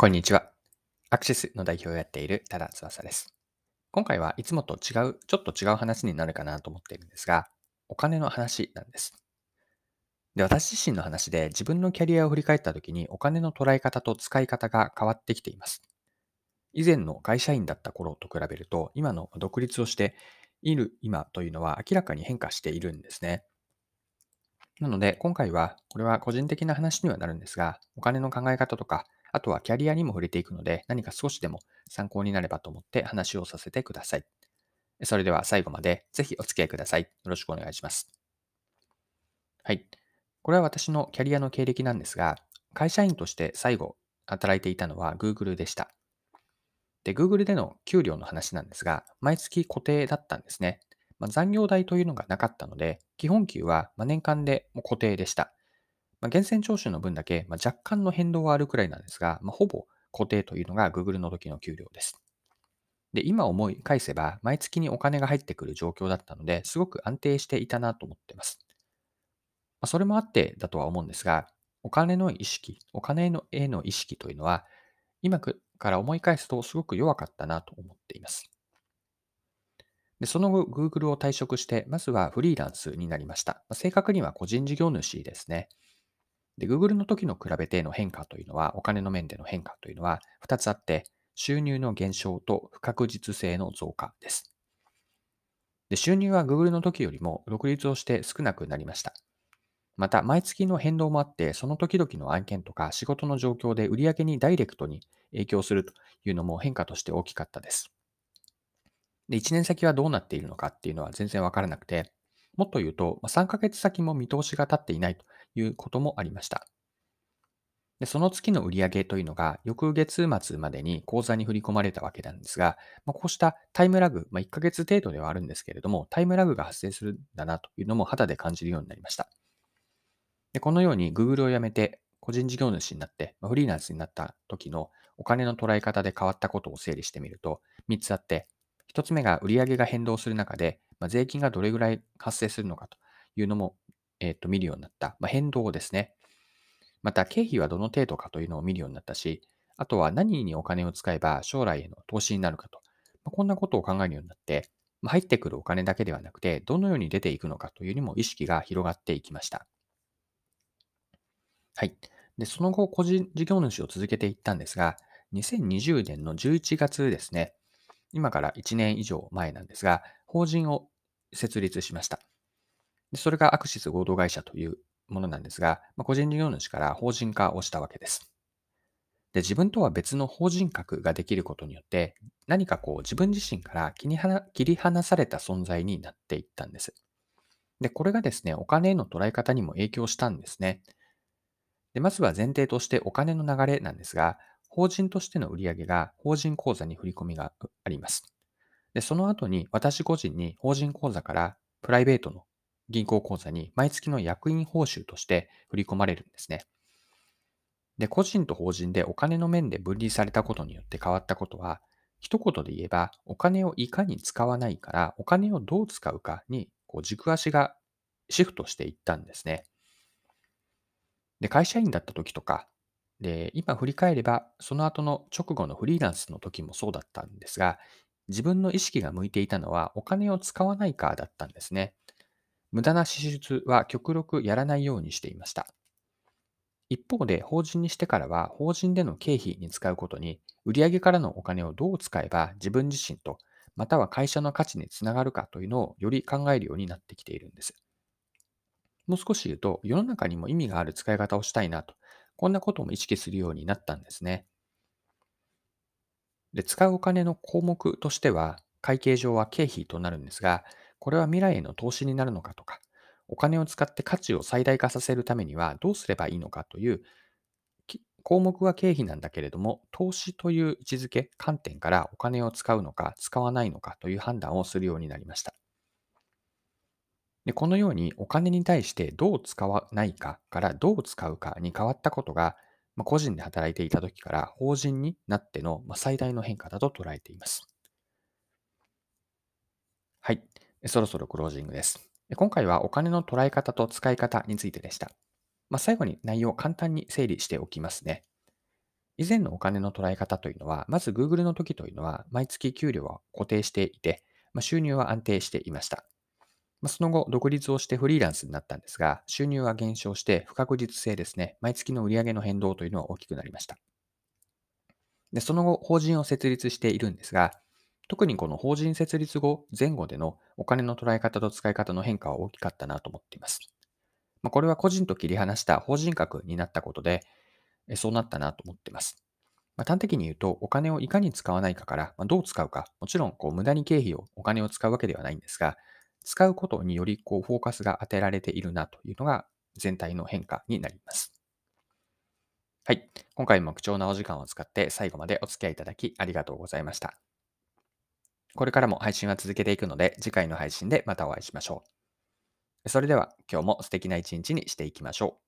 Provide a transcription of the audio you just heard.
こんにちは。アクシスの代表をやっている多田翼です。今回はいつもと違う、ちょっと違う話になるかなと思っているんですが、お金の話なんです。で、私自身の話で自分のキャリアを振り返った時にお金の捉え方と使い方が変わってきています。以前の会社員だった頃と比べると、今の独立をしている今というのは明らかに変化しているんですね。なので、今回は、これは個人的な話にはなるんですが、お金の考え方とか、あとはキャリアにも触れていくので、何か少しでも参考になればと思って話をさせてください。それでは最後までぜひお付き合いください。よろしくお願いします。はい。これは私のキャリアの経歴なんですが、会社員として最後働いていたのは Google でした。で、Google での給料の話なんですが、毎月固定だったんですね。まあ、残業代というのがなかったので、基本給は年間で固定でした。まあ、源泉徴収の分だけ、まあ、若干の変動はあるくらいなんですが、まあ、ほぼ固定というのが Google の時の給料です。で、今思い返せば、毎月にお金が入ってくる状況だったので、すごく安定していたなと思っています。まあ、それもあってだとは思うんですが、お金の意識、お金のへの意識というのは、今から思い返すとすごく弱かったなと思っています。でその後、Google を退職して、まずはフリーランスになりました。正確には個人事業主ですね。で、Google の時の比べての変化というのは、お金の面での変化というのは2つあって、収入の減少と不確実性の増加です。で収入は Google の時よりも独立をして少なくなりました。また、毎月の変動もあって、その時々の案件とか仕事の状況で売上にダイレクトに影響するというのも変化として大きかったです。で、1年先はどうなっているのかっていうのは全然わからなくて、もっと言うと、3ヶ月先も見通しが立っていないということもありました。でその月の売上というのが翌月末までに口座に振り込まれたわけなんですが、まあ、こうしたタイムラグ、まあ、1ヶ月程度ではあるんですけれども、タイムラグが発生するんだなというのも肌で感じるようになりました。でこのように Google を辞めて個人事業主になって、まあ、フリーランスになった時のお金の捉え方で変わったことを整理してみると3つあって、1つ目が売上が変動する中で、まあ、税金がどれぐらい発生するのかというのもえっ、と、見るようになった。まあ、変動ですね。また、経費はどの程度かというのを見るようになったし、あとは何にお金を使えば将来への投資になるかと。まあ、こんなことを考えるようになって、まあ、入ってくるお金だけではなくて、どのように出ていくのかというにも意識が広がっていきました。はい。で、その後、個人事業主を続けていったんですが、2020年の11月ですね。今から1年以上前なんですが、法人を設立しました。でそれがアクシス合同会社というものなんですが、まあ、個人事業主から法人化をしたわけです。で自分とは別の法人格ができることによって、何かこう自分自身から切り離された存在になっていったんです。で、これがですね、お金への捉え方にも影響したんですね。でまずは前提としてお金の流れなんですが、法人としての売上が法人口座に振り込みがあります。で、その後に私個人に法人口座からプライベートの銀行口座に毎月の役員報酬として振り込まれるんですね。で、個人と法人でお金の面で分離されたことによって変わったことは、一言で言えば、お金をいかに使わないから、お金をどう使うかにこう軸足がシフトしていったんですね。で、会社員だった時とか、で、今振り返れば、その後の直後のフリーランスの時もそうだったんですが、自分の意識が向いていたのはお金を使わないかだったんですね。無駄な支出は極力やらないようにしていました。一方で、法人にしてからは、法人での経費に使うことに、売上からのお金をどう使えば自分自身と、または会社の価値につながるかというのをより考えるようになってきているんです。もう少し言うと、世の中にも意味がある使い方をしたいなと、こんなことも意識するようになったんですね。で使うお金の項目としては、会計上は経費となるんですが、これは未来への投資になるのかとか、お金を使って価値を最大化させるためにはどうすればいいのかという項目は経費なんだけれども、投資という位置づけ、観点からお金を使うのか使わないのかという判断をするようになりました。でこのようにお金に対してどう使わないかからどう使うかに変わったことが、ま個人で働いていた時から法人になっての最大の変化だと捉えています。はい。そろそろクロージングです。今回はお金の捉え方と使い方についてでした。まあ、最後に内容を簡単に整理しておきますね。以前のお金の捉え方というのは、まず Google の時というのは、毎月給料は固定していて、まあ、収入は安定していました。まあ、その後、独立をしてフリーランスになったんですが、収入は減少して不確実性ですね、毎月の売上の変動というのは大きくなりました。で、その後、法人を設立しているんですが、特にこの法人設立後、前後でのお金の捉え方と使い方の変化は大きかったなと思っています。まあ、これは個人と切り離した法人格になったことで、そうなったなと思っています。まあ、端的に言うと、お金をいかに使わないかから、まあ、どう使うか、もちろんこう無駄に経費を、お金を使うわけではないんですが、使うことによりこうフォーカスが当てられているなというのが全体の変化になります。はい。今回も貴重なお時間を使って最後までお付き合いいただきありがとうございました。これからも配信は続けていくので、次回の配信でまたお会いしましょう。それでは今日も素敵な一日にしていきましょう。